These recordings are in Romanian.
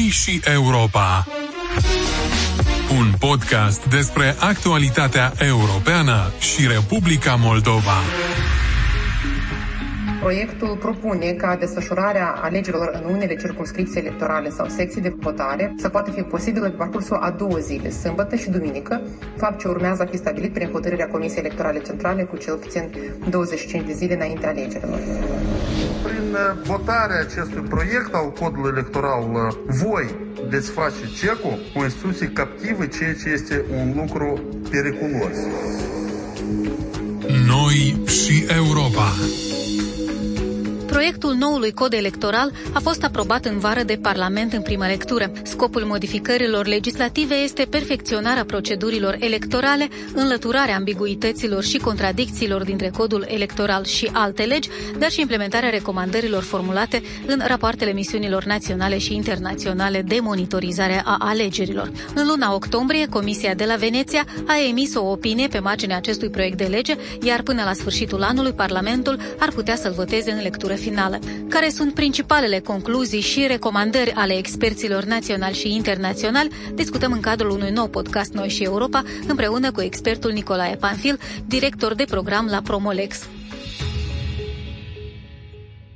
Noi și Europa. Un podcast despre actualitatea europeană și Republica Moldova. Proiectul propune ca desfășurarea alegerilor în unele circunscripții electorale sau secții de votare să poată fi posibilă pe parcursul a două zile, sâmbătă și duminică, fapt ce urmează a fi stabilit prin hotărârea Comisiei Electorale Centrale cu cel puțin 25 de zile înainte alegerilor. Prin uh, votarea acestui proiect al codului electoral, uh, voi veți face cecul cu instituții captive, ceea ce este un lucru periculos. Noi și Europa. Proiectul noului cod electoral a fost aprobat în vară de Parlament în primă lectură. Scopul modificărilor legislative este perfecționarea procedurilor electorale, înlăturarea ambiguităților și contradicțiilor dintre codul electoral și alte legi, dar și implementarea recomandărilor formulate în rapoartele misiunilor naționale și internaționale de monitorizare a alegerilor. În luna octombrie, Comisia de la Veneția a emis o opinie pe marginea acestui proiect de lege, iar până la sfârșitul anului, Parlamentul ar putea să-l voteze în lectură finală. Care sunt principalele concluzii și recomandări ale experților naționali și internaționali, discutăm în cadrul unui nou podcast Noi și Europa, împreună cu expertul Nicolae Panfil, director de program la Promolex.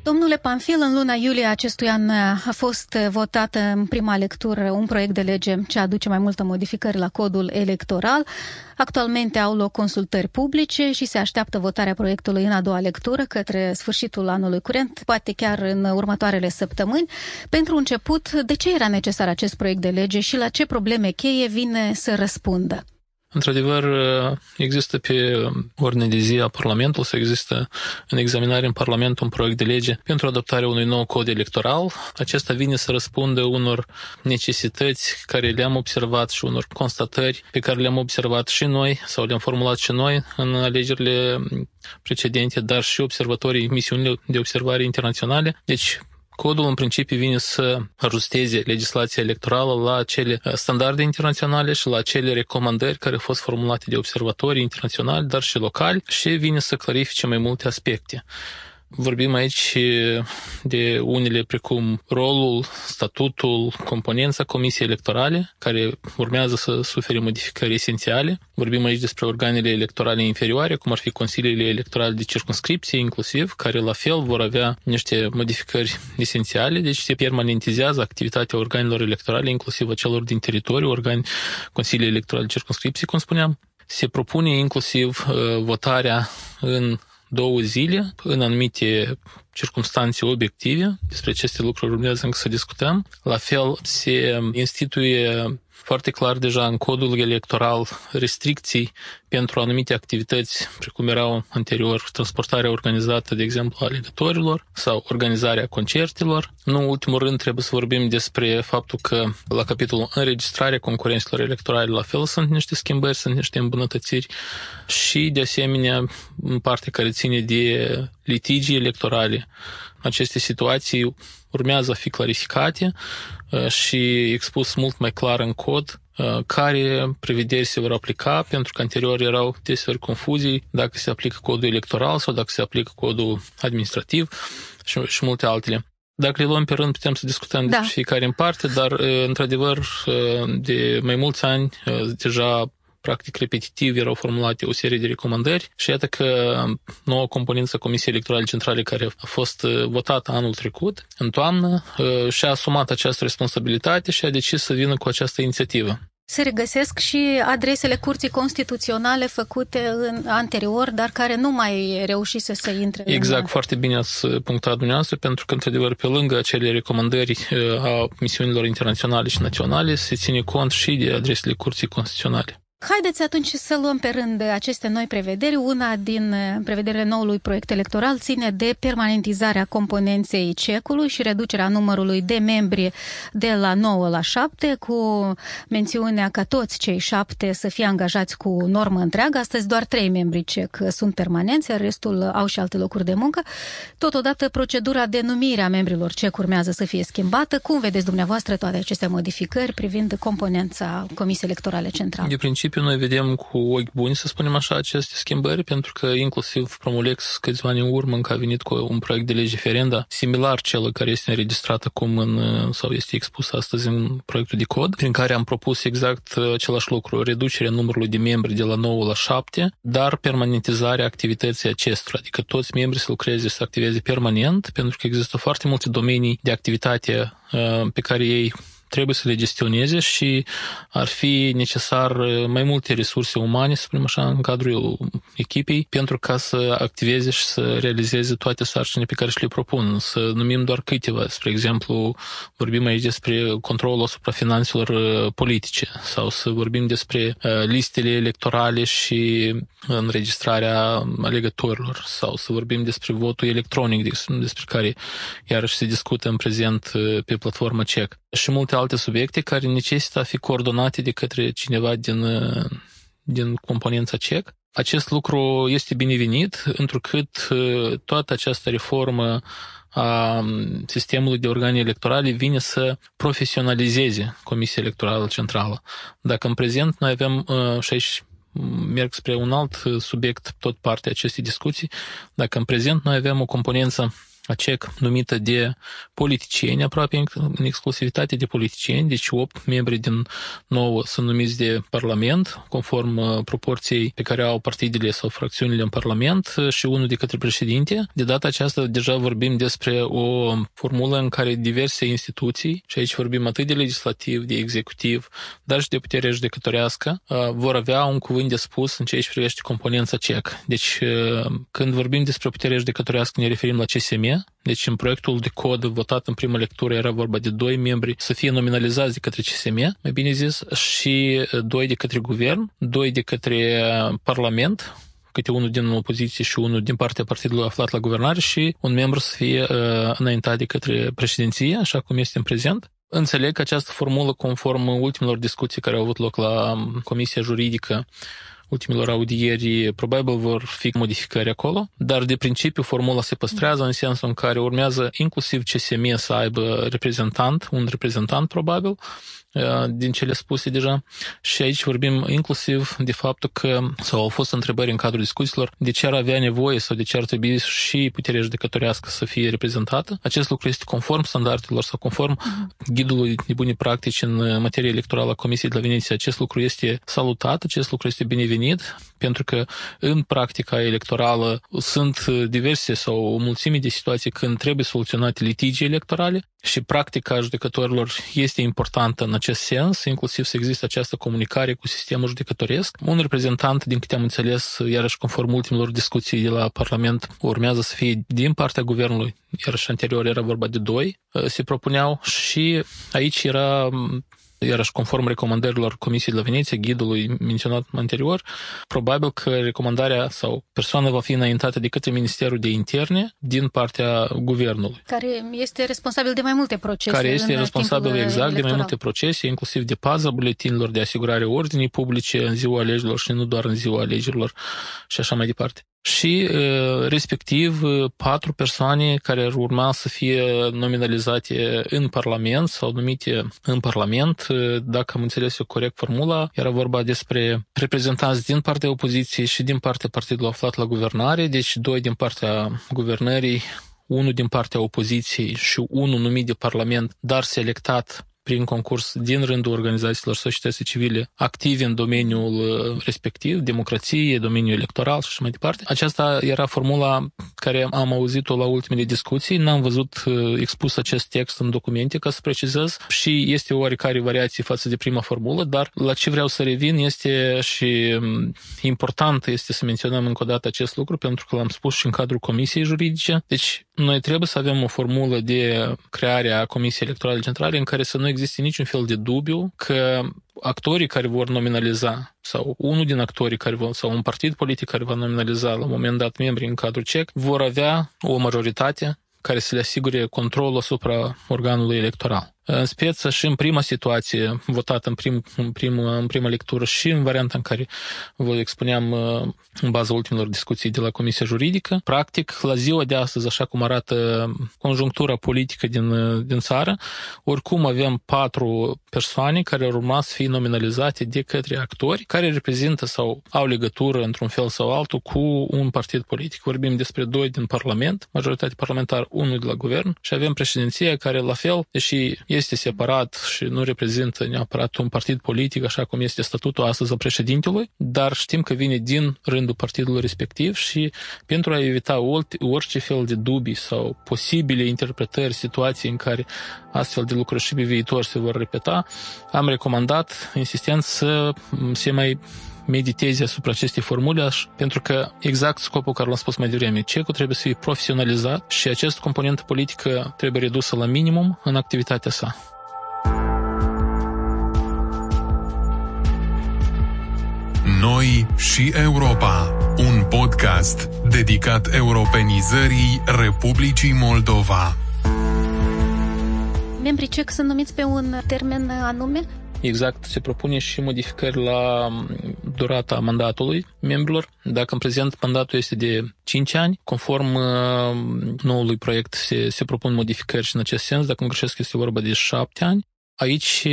Domnule Panfil, în luna iulie acestui an a fost votat în prima lectură un proiect de lege ce aduce mai multă modificări la codul electoral. Actualmente au loc consultări publice și se așteaptă votarea proiectului în a doua lectură către sfârșitul anului curent, poate chiar în următoarele săptămâni. Pentru început, de ce era necesar acest proiect de lege și la ce probleme cheie vine să răspundă? Într-adevăr, există pe ordine de zi a Parlamentului să există în examinare în Parlament un proiect de lege pentru adoptarea unui nou cod electoral. Acesta vine să răspundă unor necesități care le-am observat și unor constatări pe care le-am observat și noi sau le-am formulat și noi în alegerile precedente, dar și observatorii misiunile de observare internaționale. Deci, Codul în principiu vine să ajusteze legislația electorală la cele uh, standarde internaționale și la cele recomandări care au fost formulate de observatorii internaționali, dar și locali și vine să clarifice mai multe aspecte. Vorbim aici de unele precum rolul, statutul, componența Comisiei Electorale, care urmează să sufere modificări esențiale. Vorbim aici despre organele electorale inferioare, cum ar fi consiliile electorale de circunscripție, inclusiv, care la fel vor avea niște modificări esențiale, deci se permanentizează activitatea organelor electorale, inclusiv a celor din teritoriu, organi Consiliile Electorale de Circunscripție, cum spuneam. Se propune inclusiv uh, votarea în două zile în anumite circunstanțe obiective. Despre aceste lucruri urmează încă să discutăm. La fel, se instituie foarte clar deja în codul electoral restricții pentru anumite activități, precum erau anterior transportarea organizată, de exemplu, a alegătorilor sau organizarea concertelor. Nu în ultimul rând trebuie să vorbim despre faptul că la capitolul înregistrarea concurenților electorale la fel sunt niște schimbări, sunt niște îmbunătățiri și de asemenea în parte care ține de litigii electorale. Aceste situații urmează a fi clarificate uh, și expus mult mai clar în cod uh, care prevederi se vor aplica, pentru că anterior erau deseori confuzii dacă se aplică codul electoral sau dacă se aplică codul administrativ și, și multe altele. Dacă le luăm pe rând, putem să discutăm da. despre fiecare în parte, dar, uh, într-adevăr, de mai mulți ani, deja practic repetitiv erau formulate o serie de recomandări și iată că noua componență Comisiei Electorale Centrale care a fost uh, votată anul trecut, în toamnă, uh, și-a asumat această responsabilitate și a decis să vină cu această inițiativă. Se regăsesc și adresele curții constituționale făcute în anterior, dar care nu mai reușise să intre Exact, în... foarte bine ați punctat dumneavoastră, pentru că, într-adevăr, pe lângă acele recomandări uh, a misiunilor internaționale și naționale, se ține cont și de adresele curții constituționale. Haideți atunci să luăm pe rând aceste noi prevederi. Una din eh, prevederile noului proiect electoral ține de permanentizarea componenței cecului și reducerea numărului de membri de la 9 la 7, cu mențiunea ca toți cei șapte să fie angajați cu normă întreagă. Astăzi doar trei membri cec sunt permanenți, iar restul au și alte locuri de muncă. Totodată, procedura de numire a membrilor cec urmează să fie schimbată. Cum vedeți dumneavoastră toate aceste modificări privind componența Comisiei Electorale Centrale? De principiu, principiu noi vedem cu ochi buni, să spunem așa, aceste schimbări, pentru că inclusiv Promulex câțiva ani în urmă încă a venit cu un proiect de lege ferenda similar celui care este înregistrat acum în, sau este expus astăzi în proiectul de cod, prin care am propus exact același lucru, reducerea numărului de membri de la 9 la 7, dar permanentizarea activității acestora, adică toți membrii să lucreze, să activeze permanent, pentru că există foarte multe domenii de activitate pe care ei trebuie să le gestioneze și ar fi necesar uh, mai multe resurse umane, să spunem așa, în cadrul echipei, pentru ca să activeze și să realizeze toate sarcinile pe care și le propun. Să numim doar câteva. Spre exemplu, vorbim aici despre controlul asupra finanțelor uh, politice sau să vorbim despre uh, listele electorale și înregistrarea alegătorilor sau să vorbim despre votul electronic, despre care iarăși se discută în prezent pe platforma CEC și multe alte subiecte care necesită a fi coordonate de către cineva din, din componența CEC. Acest lucru este binevenit, întrucât toată această reformă a sistemului de organe electorale vine să profesionalizeze Comisia Electorală Centrală. Dacă în prezent noi avem, și aici merg spre un alt subiect, tot partea acestei discuții, dacă în prezent noi avem o componență ACEC numită de politicieni, aproape în exclusivitate de politicieni, deci 8 membri din 9 sunt numiți de Parlament, conform uh, proporției pe care au partidele sau fracțiunile în Parlament uh, și unul de către președinte. De data aceasta deja vorbim despre o formulă în care diverse instituții, și aici vorbim atât de legislativ, de executiv, dar și de putere judecătorească, uh, vor avea un cuvânt de spus în ceea ce privește componența CEC. Deci când vorbim despre putere judecătorească ne referim la CSM, deci în proiectul de cod votat în primă lectură era vorba de doi membri să fie nominalizați de către CSM, mai bine zis, și doi de către guvern, doi de către Parlament, câte unul din opoziție și unul din partea partidului aflat la guvernare și un membru să fie uh, înaintat de către președinție, așa cum este în prezent. Înțeleg că această formulă, conform ultimelor discuții care au avut loc la Comisia Juridică, ultimilor audieri, probabil vor fi modificări acolo, dar de principiu formula se păstrează în sensul în care urmează inclusiv CSM să aibă reprezentant, un reprezentant probabil, Uh, din cele spuse deja. Și aici vorbim inclusiv de faptul că, sau au fost întrebări în cadrul discuțiilor, de ce ar avea nevoie sau de ce ar trebui și puterea judecătorească să fie reprezentată. Acest lucru este conform standardelor sau conform uh-huh. ghidului de bune practici în materie electorală a Comisiei de la Veneția. Acest lucru este salutat, acest lucru este binevenit, pentru că în practica electorală sunt diverse sau o mulțime de situații când trebuie soluționate litigii electorale și practica judecătorilor este importantă în acest sens, inclusiv să există această comunicare cu sistemul judecătoresc. Un reprezentant, din câte am înțeles, iarăși conform ultimelor discuții de la Parlament, urmează să fie din partea guvernului, iarăși anterior era vorba de doi, se propuneau și aici era iarăși conform recomandărilor Comisiei de la Veneția, ghidului menționat anterior, probabil că recomandarea sau persoana va fi înaintată de către Ministerul de Interne din partea guvernului. Care este responsabil de mai multe procese. Care este responsabil exact electoral. de mai multe procese, inclusiv de paza buletinilor de asigurare ordinii publice în ziua alegerilor și nu doar în ziua alegerilor și așa mai departe și respectiv patru persoane care ar urma să fie nominalizate în Parlament sau numite în Parlament. Dacă am înțeles eu corect formula, era vorba despre reprezentanți din partea opoziției și din partea partidului aflat la guvernare, deci doi din partea guvernării, unul din partea opoziției și unul numit de Parlament, dar selectat prin concurs din rândul organizațiilor societății civile active în domeniul uh, respectiv, democrație, domeniul electoral și așa mai departe. Aceasta era formula care am auzit-o la ultimele discuții. N-am văzut uh, expus acest text în documente, ca să precizez, și este o oarecare variație față de prima formulă, dar la ce vreau să revin este și um, important este să menționăm încă o dată acest lucru, pentru că l-am spus și în cadrul Comisiei Juridice. Deci, noi trebuie să avem o formulă de creare a Comisiei Electorale Centrale în care să nu existe niciun fel de dubiu că actorii care vor nominaliza sau unul din actorii care vor, sau un partid politic care va nominaliza la un moment dat membri în cadrul CEC vor avea o majoritate care să le asigure controlul asupra organului electoral. În speță și în prima situație votată în, prim, în, prim, în prima lectură și în varianta în care vă expuneam în baza ultimelor discuții de la Comisia Juridică. Practic, la ziua de astăzi, așa cum arată conjunctura politică din, din țară, oricum avem patru persoane care ar urma să fie nominalizate de către actori care reprezintă sau au legătură într-un fel sau altul cu un partid politic. Vorbim despre doi din Parlament, majoritate parlamentară, unul de la guvern și avem președinția care la fel, deși este separat și nu reprezintă neapărat un partid politic, așa cum este statutul astăzi al președintelui, dar știm că vine din rândul partidului respectiv și pentru a evita orice fel de dubii sau posibile interpretări, situații în care astfel de lucruri și pe viitor se vor repeta, am recomandat insistent să se mai mediteze asupra acestei formule, pentru că exact scopul care l-am spus mai devreme, cecul trebuie să fie profesionalizat și acest component politică trebuie redusă la minimum în activitatea sa. Noi și Europa, un podcast dedicat europenizării Republicii Moldova. Membrii CEC sunt numiți pe un termen anume? Exact, se propune și modificări la mm, durata mandatului membrilor. Dacă în prezent mandatul este de 5 ani, conform mm, noului proiect se, se propun modificări și în acest sens, dacă nu greșesc este vorba de 7 ani. Aici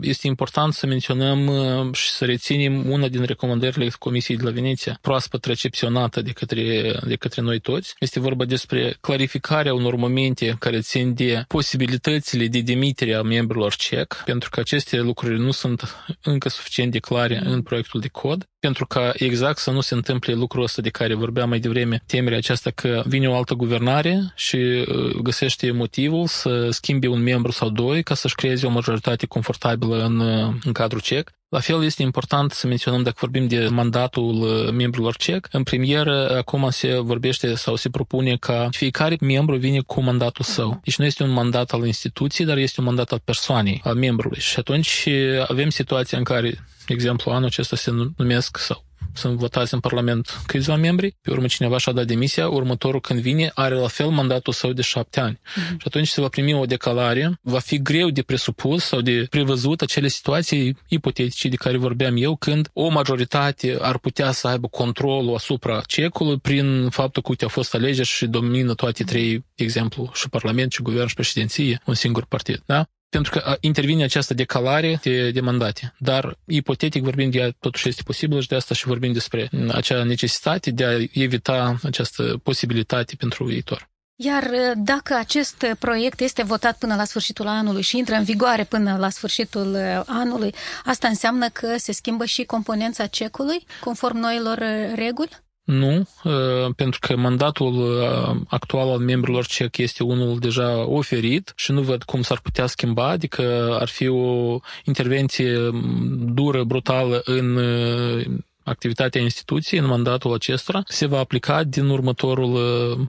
este important să menționăm și să reținem una din recomandările Comisiei de la Veneția, proaspăt recepționată de către, de către noi toți. Este vorba despre clarificarea unor momente care țin de posibilitățile de demitere a membrilor CEC, pentru că aceste lucruri nu sunt încă suficient de clare în proiectul de cod pentru ca exact să nu se întâmple lucrul ăsta de care vorbeam mai devreme, temerea aceasta că vine o altă guvernare și uh, găsește motivul să schimbe un membru sau doi ca să-și creeze o majoritate confortabilă în, uh, în cadrul CEC. La fel este important să menționăm dacă vorbim de mandatul uh, membrilor CEC. În premieră acum se vorbește sau se propune ca fiecare membru vine cu mandatul său. Deci nu este un mandat al instituției, dar este un mandat al persoanei, al membrului. Și atunci avem situația în care de exemplu, anul acesta se numesc sau sunt votați în Parlament câțiva membri, pe urmă cineva și-a dat demisia, următorul când vine are la fel mandatul său de șapte ani. Mm-hmm. Și atunci se va primi o decalare, va fi greu de presupus sau de prevăzut acele situații ipotetice de care vorbeam eu, când o majoritate ar putea să aibă controlul asupra cecului prin faptul că uite, au fost alegeri și domină toate trei, de exemplu, și Parlament, și Guvern, și președinție, un singur partid. Da? Pentru că intervine această decalare de, de mandate. Dar, ipotetic vorbind, ea totuși este posibilă și de asta și vorbim despre acea necesitate de a evita această posibilitate pentru viitor. Iar dacă acest proiect este votat până la sfârșitul anului și intră în vigoare până la sfârșitul anului, asta înseamnă că se schimbă și componența cecului conform noilor reguli? Nu, ă, pentru că mandatul ă, actual al membrilor CEC este unul deja oferit și nu văd cum s-ar putea schimba, adică ar fi o intervenție dură, brutală în ă, activitatea instituției în mandatul acesta se va aplica din următorul,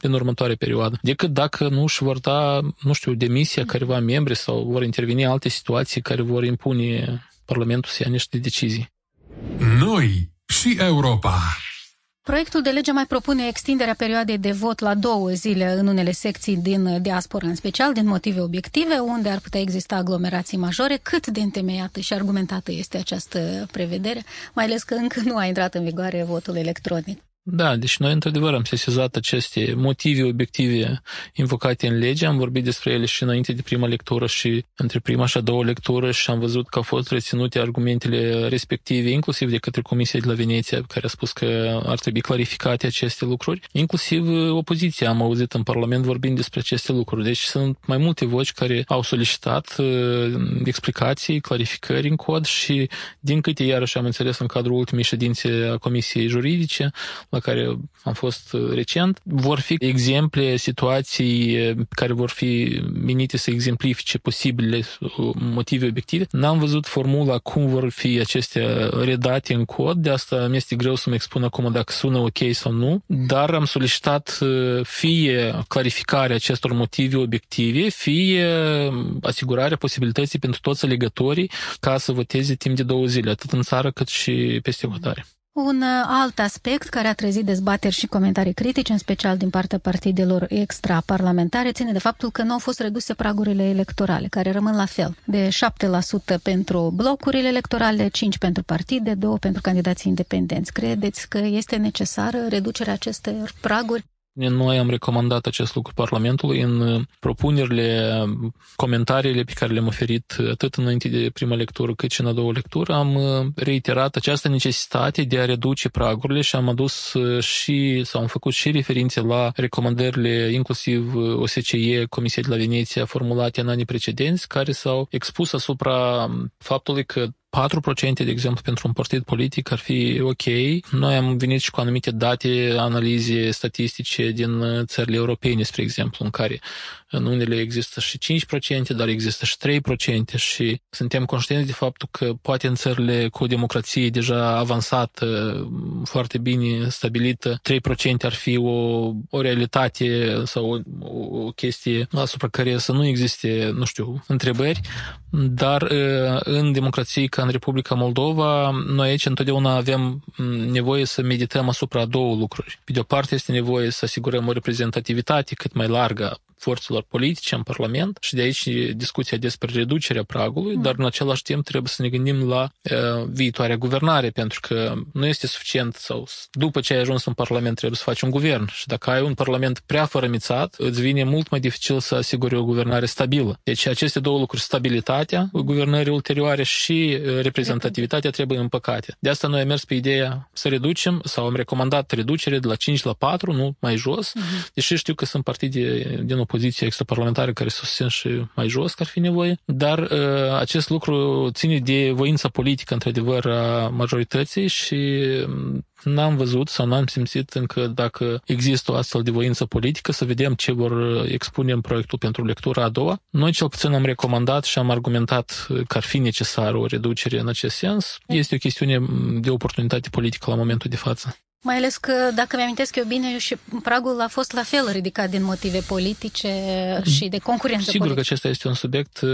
din următoarea perioadă. Decât dacă nu își vor da, nu știu, demisia careva membri sau vor interveni alte situații care vor impune Parlamentul să ia niște decizii. Noi și Europa. Proiectul de lege mai propune extinderea perioadei de vot la două zile în unele secții din diaspora, în special din motive obiective, unde ar putea exista aglomerații majore. Cât de întemeiată și argumentată este această prevedere, mai ales că încă nu a intrat în vigoare votul electronic? Da, deci noi într-adevăr am sesizat aceste motive obiective invocate în lege, am vorbit despre ele și înainte de prima lectură și între prima și a doua lectură și am văzut că au fost reținute argumentele respective, inclusiv de către Comisia de la Veneția, care a spus că ar trebui clarificate aceste lucruri. Inclusiv opoziția am auzit în Parlament vorbind despre aceste lucruri. Deci sunt mai multe voci care au solicitat uh, explicații, clarificări în cod și din câte iarăși am înțeles în cadrul ultimei ședințe a Comisiei Juridice, la care am fost uh, recent, vor fi exemple, situații uh, care vor fi menite să exemplifice posibile uh, motive obiective. N-am văzut formula cum vor fi acestea redate în cod, de asta mi este greu să-mi expun acum dacă sună ok sau nu, dar am solicitat fie clarificarea acestor motive obiective, fie asigurarea posibilității pentru toți alegătorii ca să voteze timp de două zile, atât în țară cât și peste hotare. Un uh, alt aspect care a trezit dezbateri și comentarii critice, în special din partea partidelor extraparlamentare, ține de faptul că nu au fost reduse pragurile electorale, care rămân la fel, de 7% pentru blocurile electorale, 5% pentru partide, 2% pentru candidații independenți. Credeți că este necesară reducerea acestor praguri? Noi am recomandat acest lucru Parlamentului în uh, propunerile, comentariile pe care le-am oferit uh, atât înainte de prima lectură cât și în a doua lectură. Am uh, reiterat această necesitate de a reduce pragurile și am adus și, sau am făcut și referințe la recomandările inclusiv OSCE, Comisia de la Veneția, formulate în anii precedenți, care s-au expus asupra faptului că 4%, de exemplu, pentru un partid politic ar fi ok. Noi am venit și cu anumite date, analize statistice din țările europene, spre exemplu, în care în unele există și 5%, dar există și 3% și suntem conștienți de faptul că poate în țările cu o democrație deja avansată, foarte bine stabilită, 3% ar fi o, o realitate sau o, o chestie asupra care să nu existe, nu știu, întrebări, dar în democrații ca în Republica Moldova, noi aici întotdeauna avem nevoie să medităm asupra două lucruri. Pe de o parte este nevoie să asigurăm o reprezentativitate cât mai largă forțelor politice în Parlament și de aici discuția despre reducerea pragului, mm. dar în același timp trebuie să ne gândim la uh, viitoarea guvernare, pentru că nu este suficient sau după ce ai ajuns în Parlament trebuie să faci un guvern și dacă ai un Parlament prea fărămițat, îți vine mult mai dificil să asiguri o guvernare stabilă. Deci aceste două lucruri, stabilitatea guvernării ulterioare și reprezentativitatea trebuie împăcate. De asta noi am mers pe ideea să reducem sau am recomandat reducere de la 5 la 4, nu mai jos, mm-hmm. deși știu că sunt partide din opoziție extraparlamentară care susțin și mai jos că ar fi nevoie, dar uh, acest lucru ține de voința politică, într-adevăr, a majorității și um, n-am văzut sau n-am simțit încă dacă există o astfel de voință politică, să vedem ce vor expune în proiectul pentru lectura a doua. Noi cel puțin am recomandat și am argumentat că ar fi necesară o reducere în acest sens. Este o chestiune de oportunitate politică la momentul de față. Mai ales că, dacă mi-amintesc eu bine, și pragul a fost la fel ridicat din motive politice și de concurență Sigur politică. că acesta este un subiect uh,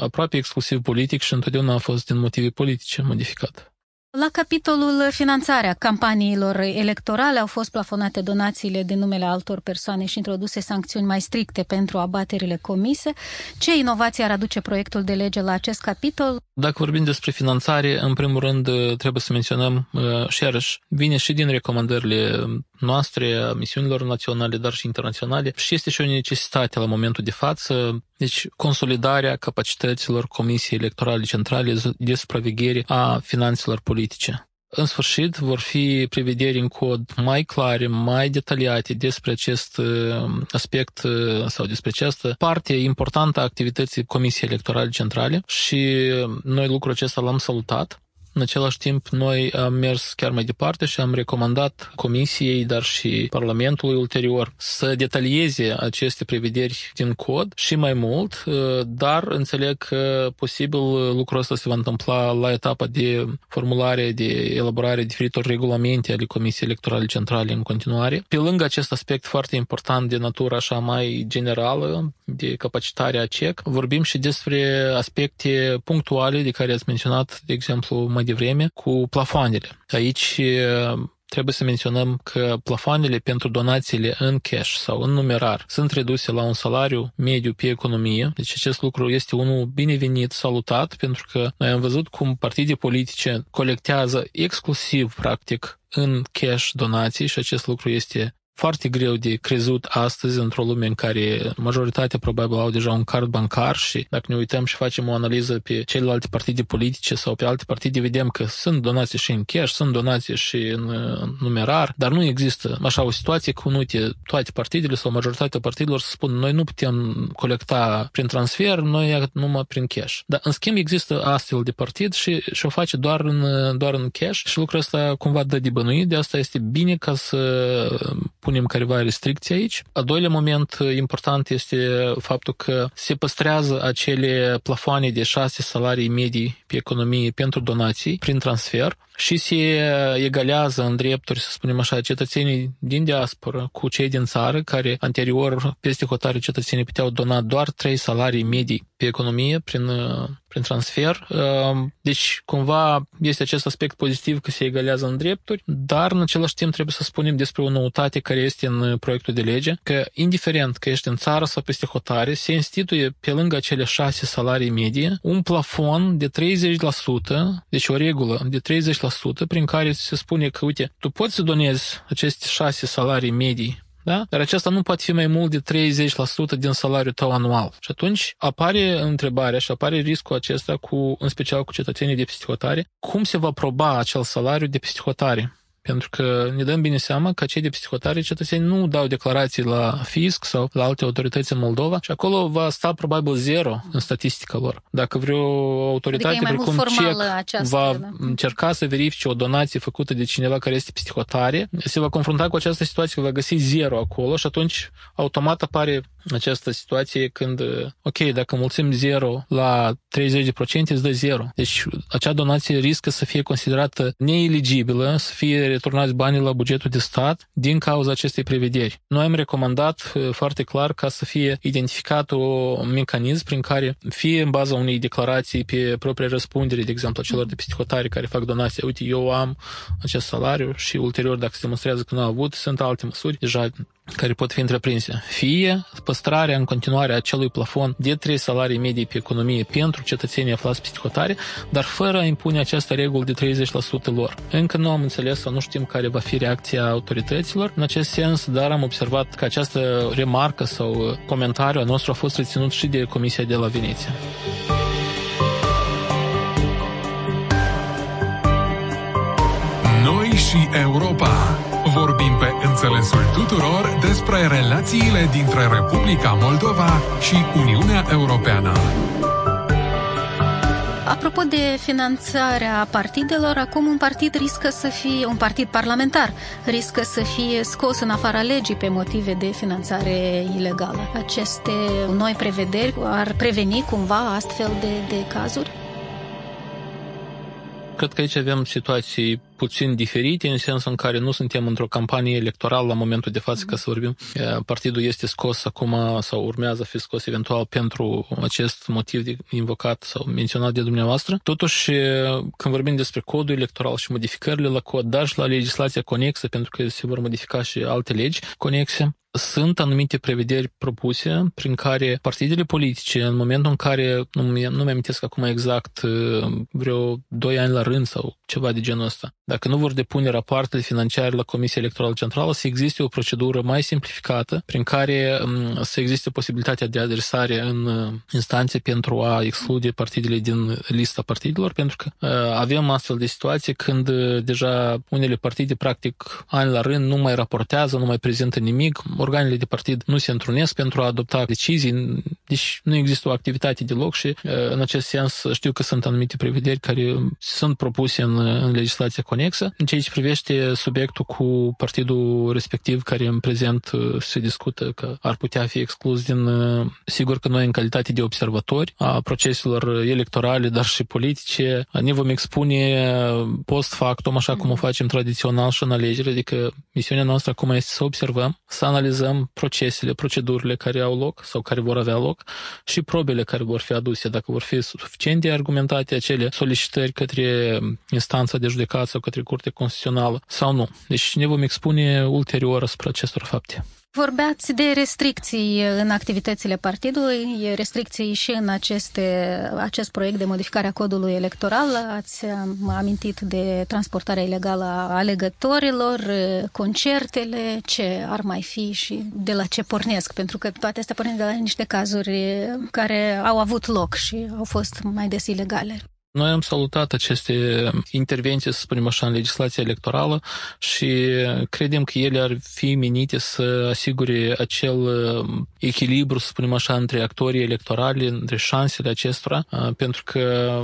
aproape exclusiv politic și întotdeauna a fost din motive politice modificat. La capitolul finanțarea campaniilor electorale au fost plafonate donațiile de numele altor persoane și introduse sancțiuni mai stricte pentru abaterile comise. Ce inovație ar aduce proiectul de lege la acest capitol? Dacă vorbim despre finanțare, în primul rând trebuie să menționăm uh, și iarăși vine și din recomandările noastre, a misiunilor naționale, dar și internaționale și este și o necesitate la momentul de față deci, consolidarea capacităților Comisiei Electorale Centrale de supraveghere a finanțelor politice. În sfârșit, vor fi prevederi în cod mai clare, mai detaliate despre acest uh, aspect uh, sau despre această parte importantă a activității Comisiei Electorale Centrale și noi lucrul acesta l-am salutat. În același timp, noi am mers chiar mai departe și am recomandat Comisiei, dar și Parlamentului ulterior să detalieze aceste prevederi din cod și mai mult, uh, dar înțeleg că posibil lucrul ăsta se va întâmpla la etapa de formulare, de elaborare diferitor regulamente ale Comisiei Electorale Centrale în continuare. Pe lângă acest aspect foarte important de natură așa mai generală, de capacitarea CEC, vorbim și despre aspecte punctuale de care ați menționat, de exemplu, mai devreme, cu plafoanele. Aici trebuie să menționăm că plafoanele pentru donațiile în cash sau în numerar sunt reduse la un salariu mediu pe economie. Deci acest lucru este unul binevenit, salutat, pentru că noi am văzut cum partide politice colectează exclusiv, practic, în cash donații și acest lucru este foarte greu de crezut astăzi într-o lume în care majoritatea probabil au deja un card bancar și dacă ne uităm și facem o analiză pe celelalte partide politice sau pe alte partide, vedem că sunt donații și în cash, sunt donații și în numerar, dar nu există așa o situație că unute toate partidele sau majoritatea partidelor să spun noi nu putem colecta prin transfer, noi numai prin cash. Dar în schimb există astfel de partid și, și o face doar în, doar în cash și lucrul ăsta cumva dă de bănuit, de asta este bine ca să punem careva restricții aici. A doilea moment important este faptul că se păstrează acele plafoane de șase salarii medii pe economie pentru donații prin transfer și se egalează în drepturi, să spunem așa, cetățenii din diaspora cu cei din țară, care anterior peste hotare cetățenii puteau dona doar trei salarii medii pe economie prin, prin transfer. Deci, cumva, este acest aspect pozitiv că se egalează în drepturi, dar în același timp trebuie să spunem despre o noutate care este în proiectul de lege, că indiferent că ești în țară sau peste hotare, se instituie pe lângă acele șase salarii medii un plafon de 30%, deci o regulă de 30%, prin care se spune că, uite, tu poți să donezi aceste șase salarii medii da? Dar acesta nu poate fi mai mult de 30% din salariul tău anual. Și atunci apare întrebarea și apare riscul acesta, cu, în special cu cetățenii de psihotare, cum se va proba acel salariu de psihotare? Pentru că ne dăm bine seama că cei de psihotare cetățeni nu dau declarații la fisc sau la alte autorități în Moldova și acolo va sta probabil zero în statistica lor. Dacă vreo autoritate adică precum CEC această, va da? încerca să verifice o donație făcută de cineva care este psihotare, se va confrunta cu această situație că va găsi zero acolo și atunci automat apare această situație când, ok, dacă mulțim 0 la 30% îți dă 0. Deci acea donație riscă să fie considerată neeligibilă, să fie returnați banii la bugetul de stat din cauza acestei prevederi. Noi am recomandat uh, foarte clar ca să fie identificat un mecanism prin care fie în baza unei declarații pe proprie răspundere, de exemplu, a celor de psihotare care fac donații, uite, eu am acest salariu și ulterior, dacă se demonstrează că nu a avut, sunt alte măsuri deja care pot fi întreprinse. Fie păstrarea în continuare a acelui plafon de trei salarii medii pe economie pentru cetățenii aflați psihotare, dar fără a impune această regulă de 30% lor. Încă nu am înțeles sau nu știm care va fi reacția autorităților în acest sens, dar am observat că această remarcă sau comentariu a nostru a fost reținut și de Comisia de la Veneția. Noi și Europa Vorbim pe înțelesul tuturor despre relațiile dintre Republica Moldova și Uniunea Europeană. Apropo de finanțarea partidelor, acum un partid riscă să fie, un partid parlamentar, riscă să fie scos în afara legii pe motive de finanțare ilegală. Aceste noi prevederi ar preveni cumva astfel de, de cazuri? Cred că aici avem situații puțin diferite, în sensul în care nu suntem într-o campanie electorală la momentul de față, ca să vorbim. Partidul este scos acum sau urmează a fi scos eventual pentru acest motiv de invocat sau menționat de dumneavoastră. Totuși, când vorbim despre codul electoral și modificările la cod, dar și la legislația conexă, pentru că se vor modifica și alte legi conexe, sunt anumite prevederi propuse prin care partidele politice, în momentul în care, nu, nu mi-amintesc acum exact, vreo 2 ani la rând sau ceva de genul ăsta, dacă nu vor depune rapoartele financiare la Comisia Electorală Centrală, să existe o procedură mai simplificată prin care să existe posibilitatea de adresare în uh, instanțe pentru a exclude partidele din lista partidelor, pentru că uh, avem astfel de situații când uh, deja unele partide, practic, ani la rând, nu mai raportează, nu mai prezintă nimic, organele de partid nu se întrunesc pentru a adopta decizii, deci nu există o activitate deloc și în acest sens știu că sunt anumite prevederi care sunt propuse în, în legislația conexă. În ceea ce privește subiectul cu partidul respectiv care în prezent se discută că ar putea fi exclus din... Sigur că noi în calitate de observatori a proceselor electorale, dar și politice, ne vom expune post factum, așa cum o facem tradițional și în alegeri, adică misiunea noastră acum este să observăm, să analizăm analizăm procesele, procedurile care au loc sau care vor avea loc și probele care vor fi aduse, dacă vor fi suficient de argumentate acele solicitări către instanța de judecată sau către Curtea Constituțională sau nu. Deci ne vom expune ulterior asupra acestor fapte. Vorbeați de restricții în activitățile partidului, restricții și în aceste, acest proiect de modificare a codului electoral. Ați amintit de transportarea ilegală a alegătorilor, concertele, ce ar mai fi și de la ce pornesc, pentru că toate astea pornesc de la niște cazuri care au avut loc și au fost mai des ilegale. Noi am salutat aceste intervenții, să spunem așa, în legislația electorală și credem că ele ar fi menite să asigure acel uh, echilibru, să spunem așa, între actorii electorali, între șansele acestora, uh, pentru că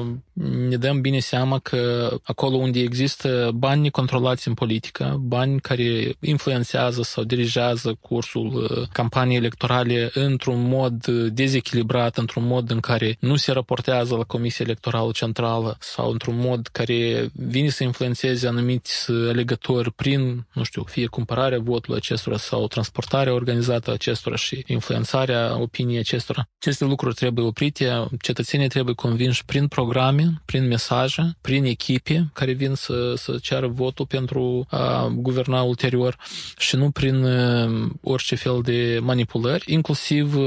ne dăm bine seama că acolo unde există bani necontrolați în politică, bani care influențează sau dirigează cursul uh, campaniei electorale într-un mod dezechilibrat, într-un mod în care nu se raportează la Comisia Electorală Centrală, centrală sau într-un mod care vine să influențeze anumiți alegători prin, nu știu, fie cumpărarea votului acestora sau transportarea organizată acestora și influențarea opiniei acestora. Aceste lucruri trebuie oprite, cetățenii trebuie convinși prin programe, prin mesaje, prin echipe care vin să, să ceară votul pentru a guverna ulterior și nu prin uh, orice fel de manipulări, inclusiv uh,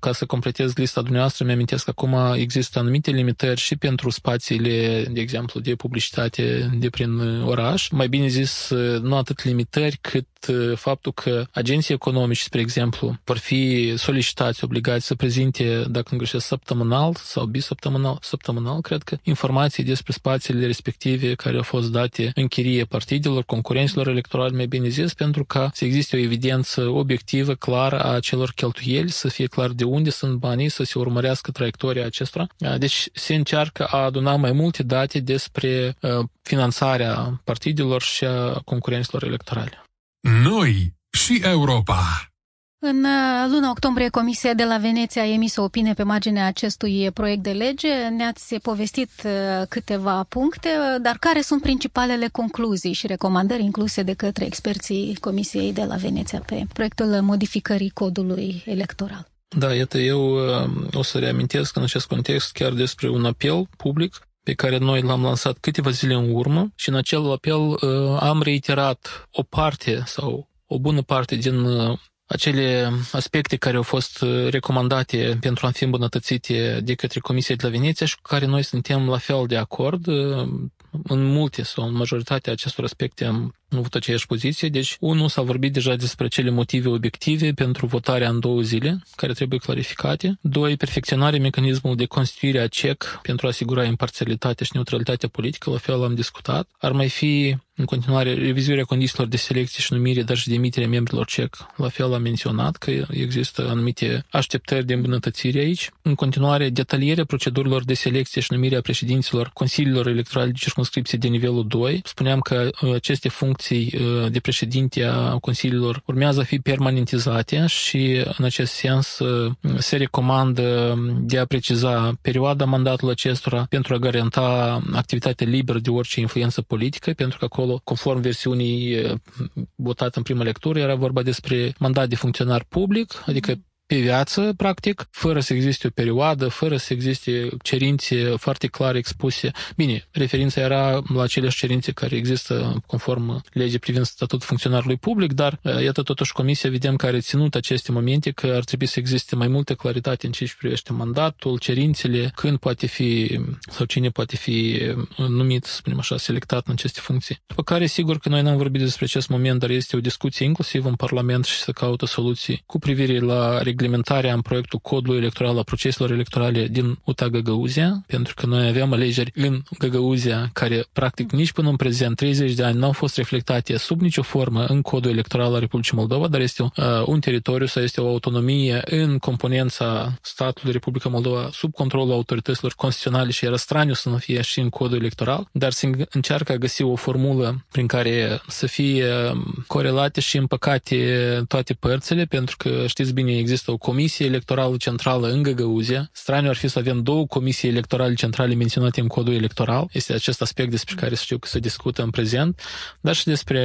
ca să completez lista dumneavoastră, mi-amintesc că acum există anumite limitări și pentru spațiile, de exemplu, de publicitate de prin oraș. Mai bine zis, nu atât limitări cât uh, faptul că agenții economici, spre exemplu, vor fi solicitați, obligați să prezinte, dacă nu greșesc, săptămânal sau bisăptămânal, săptămânal, cred că, informații despre spațiile respective care au fost date în chirie partidelor, concurenților electorali, mai bine zis, pentru ca să existe o evidență obiectivă, clară a celor cheltuieli, să fie clar de unde sunt banii, să se urmărească traiectoria acestora. Deci se încearcă a aduna mai multe date despre uh, finanțarea partidelor și a concurenților electorale. Noi și Europa. În uh, luna octombrie, Comisia de la Veneția a emis o opinie pe marginea acestui proiect de lege. Ne-ați povestit uh, câteva puncte, dar care sunt principalele concluzii și recomandări incluse de către experții Comisiei de la Veneția pe proiectul modificării codului electoral? Da, iată, eu uh, o să reamintesc în acest context chiar despre un apel public pe care noi l-am lansat câteva zile în urmă și în acel apel am reiterat o parte sau o bună parte din acele aspecte care au fost uh, recomandate pentru a fi îmbunătățite de către Comisia de la Veneția și cu care noi suntem la fel de acord uh, în multe sau în majoritatea acestor aspecte am avut aceeași poziție. Deci, unul s-a vorbit deja despre cele motive obiective pentru votarea în două zile, care trebuie clarificate. Doi, perfecționarea mecanismului de constituire a CEC pentru a asigura imparțialitatea și neutralitatea politică, la fel am discutat. Ar mai fi în continuare, revizuirea condițiilor de selecție și numire, dar și demiterea membrilor CEC. La fel am menționat că există anumite așteptări de îmbunătățire aici. În continuare, detalierea procedurilor de selecție și numire a președinților consiliilor electorale de circunscripție de nivelul 2. Spuneam că uh, aceste funcții uh, de președinte a consiliilor urmează a fi permanentizate și în acest sens uh, se recomandă de a preciza perioada mandatului acestora pentru a garanta activitatea liberă de orice influență politică, pentru că acolo acolo, conform versiunii votate în prima lectură, era vorba despre mandat de funcționar public, adică pe viață, practic, fără să existe o perioadă, fără să existe cerințe foarte clare expuse. Bine, referința era la aceleași cerințe care există conform legii privind statutul funcționarului public, dar iată totuși Comisia vedem că a reținut aceste momente că ar trebui să existe mai multă claritate în ce privește mandatul, cerințele, când poate fi sau cine poate fi numit, să spunem așa, selectat în aceste funcții. După care, sigur că noi n-am vorbit despre acest moment, dar este o discuție inclusiv în Parlament și să caută soluții cu privire la reglementarea în proiectul codului electoral a proceselor electorale din UTA Găgăuzia, pentru că noi aveam alegeri în Găgăuzia care practic nici până în prezent 30 de ani nu au fost reflectate sub nicio formă în codul electoral al Republicii Moldova, dar este uh, un teritoriu sau este o autonomie în componența statului Republica Moldova sub controlul autorităților constituționale și era straniu să nu fie și în codul electoral, dar se încearcă a găsi o formulă prin care să fie corelate și împăcate toate părțile, pentru că știți bine, există există o comisie electorală centrală în Găgăuzia. Straniu ar fi să avem două comisii electorale centrale menționate în codul electoral. Este acest aspect despre care știu că se discută în prezent, dar și despre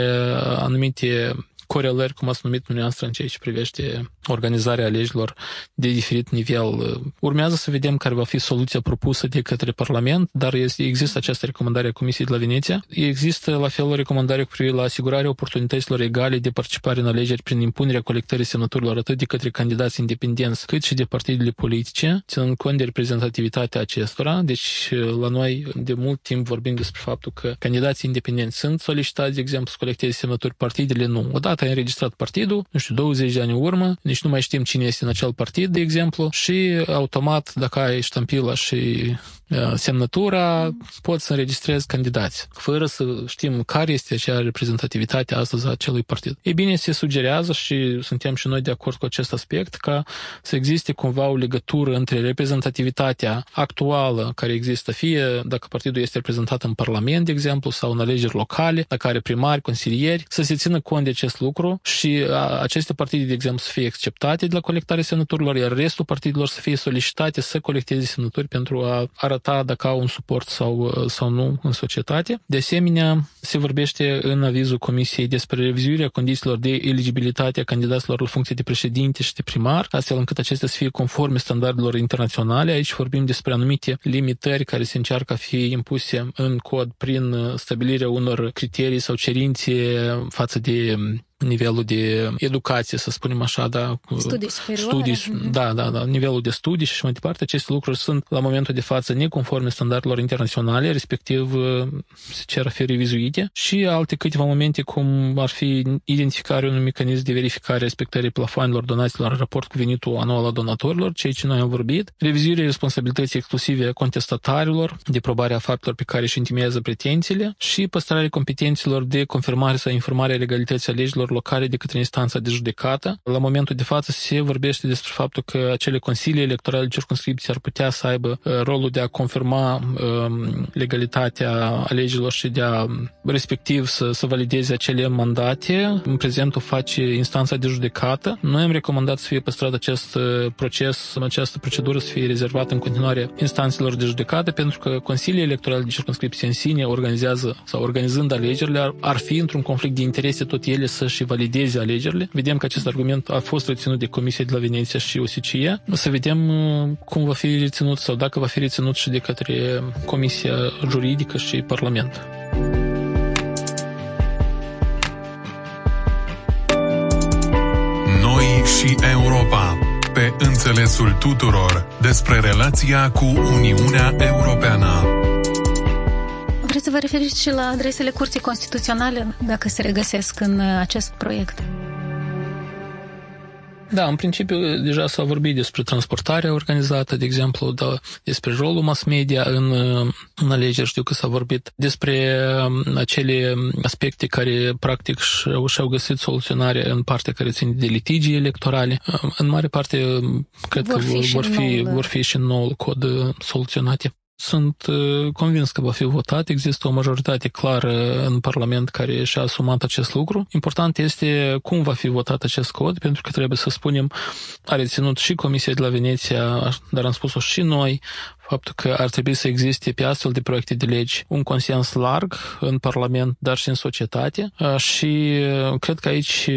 anumite corelări, cum ați numit dumneavoastră, în ceea ce privește organizarea alegerilor de diferit nivel. Urmează să vedem care va fi soluția propusă de către Parlament, dar este, există această recomandare a Comisiei de la Veneția. Există la fel o recomandare cu privire la asigurarea oportunităților egale de participare în alegeri prin impunerea colectării semnăturilor atât de către candidați independenți cât și de partidele politice, ținând cont de reprezentativitatea acestora. Deci la noi de mult timp vorbim despre faptul că candidații independenți sunt solicitați, de exemplu, să colecteze semnături, partidele nu. Odată ai înregistrat partidul, nu știu, 20 de ani în urmă, nici nu mai știm cine este în acel partid, de exemplu, și automat, dacă ai ștampila și Uh, semnătura, pot să înregistrez candidați, fără să știm care este acea reprezentativitate astăzi a acelui partid. Ei bine, se sugerează și suntem și noi de acord cu acest aspect ca să existe cumva o legătură între reprezentativitatea actuală care există, fie dacă partidul este reprezentat în Parlament, de exemplu, sau în alegeri locale, dacă are primari, consilieri, să se țină cont de acest lucru lucru și aceste partide, de exemplu, să fie acceptate de la colectarea semnăturilor, iar restul partidelor să fie solicitate să colecteze semnături pentru a arăta dacă au un suport sau, sau nu în societate. De asemenea, se vorbește în avizul Comisiei despre revizuirea condițiilor de eligibilitate a candidaților la funcție de președinte și de primar, astfel încât acestea să fie conforme standardelor internaționale. Aici vorbim despre anumite limitări care se încearcă a fi impuse în cod prin stabilirea unor criterii sau cerințe față de nivelul de educație, să spunem așa, da, studii superioare. Studii, da, da, da, nivelul de studii și mai departe. Aceste lucruri sunt la momentul de față neconforme standardelor internaționale, respectiv se cer a fi revizuite și alte câteva momente cum ar fi identificarea unui mecanism de verificare respectării plafoanelor donațiilor în raport cu venitul anual al donatorilor, ceea ce noi am vorbit, revizuirea responsabilității exclusive a contestatarilor, de probarea faptelor pe care își intimează pretențiile și păstrarea competențelor de confirmare sau informare a legalității a legilor alegerilor locale de către instanța de judecată. La momentul de față se vorbește despre faptul că acele consilii electorale de circunscripție ar putea să aibă uh, rolul de a confirma um, legalitatea alegerilor și de a respectiv să, să valideze acele mandate. În prezent o face instanța de judecată. Noi am recomandat să fie păstrat acest uh, proces, această procedură să fie rezervată în continuare instanțelor de judecată, pentru că Consiliul Electoral de Circunscripție în sine organizează sau organizând alegerile ar, ar fi într-un conflict de interese tot ele să-și și valideze alegerile. Vedem că acest argument a fost reținut de Comisia de la Veneția și OSCE. O să vedem uh, cum va fi reținut sau dacă va fi reținut și de către Comisia Juridică și Parlament. Și Europa pe înțelesul tuturor despre relația cu Uniunea Europeană. Vreți să vă referiți și la adresele Curții Constituționale, dacă se regăsesc în uh, acest proiect? Da, în principiu deja s-a vorbit despre transportarea organizată, de exemplu, da, despre rolul mass media în, uh, în alegeri. Știu că s-a vorbit despre um, acele aspecte care practic și-au, și-au găsit soluționare în partea care ține de litigii electorale. Um, în mare parte, cred vor că fi vor, fi, vor fi și în noul cod uh, soluționate. Sunt uh, convins că va fi votat. Există o majoritate clară în Parlament care și-a asumat acest lucru. Important este cum va fi votat acest cod, pentru că trebuie să spunem, a reținut și Comisia de la Veneția, dar am spus-o și noi, faptul că ar trebui să existe pe astfel de proiecte de legi un consens larg în Parlament, dar și în societate. Și cred că aici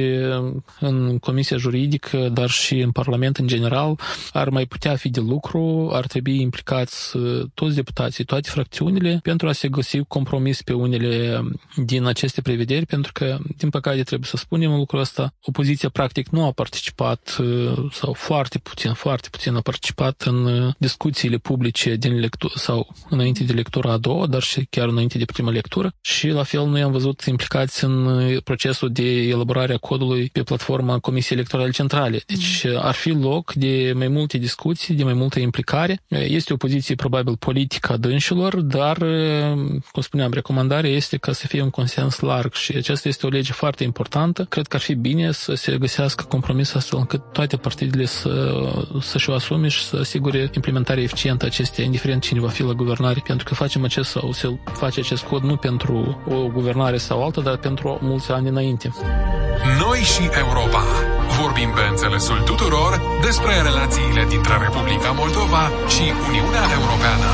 în Comisia Juridică, dar și în Parlament în general, ar mai putea fi de lucru, ar trebui implicați toți deputații, toate fracțiunile, pentru a se găsi compromis pe unele din aceste prevederi, pentru că, din păcate, trebuie să spunem lucrul ăsta, opoziția practic nu a participat sau foarte puțin, foarte puțin a participat în discuțiile publice ce din lectură sau înainte de lectura a doua, dar și chiar înainte de prima lectură și la fel noi am văzut implicați în procesul de elaborare a codului pe platforma Comisiei Electorale Centrale. Deci mm. ar fi loc de mai multe discuții, de mai multă implicare. Este o poziție probabil politică a dânșilor, dar, cum spuneam, recomandarea este ca să fie un consens larg și aceasta este o lege foarte importantă. Cred că ar fi bine să se găsească compromis astfel încât toate partidele să, să-și o asume și să asigure implementarea eficientă a acestei este indiferent cine va fi la guvernare, pentru că facem acest sau se face acest cod nu pentru o guvernare sau alta, dar pentru mulți ani înainte. Noi și Europa. Vorbim pe înțelesul tuturor despre relațiile dintre Republica Moldova și Uniunea Europeană.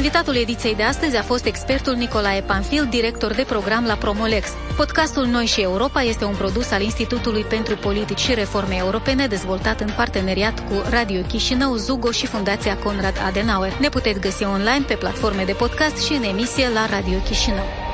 Invitatul ediției de astăzi a fost expertul Nicolae Panfil, director de program la Promolex. Podcastul Noi și Europa este un produs al Institutului pentru Politici și Reforme Europene, dezvoltat în parteneriat cu Radio Chișinău, Zugo și Fundația Conrad Adenauer. Ne puteți găsi online pe platforme de podcast și în emisie la Radio Chișinău.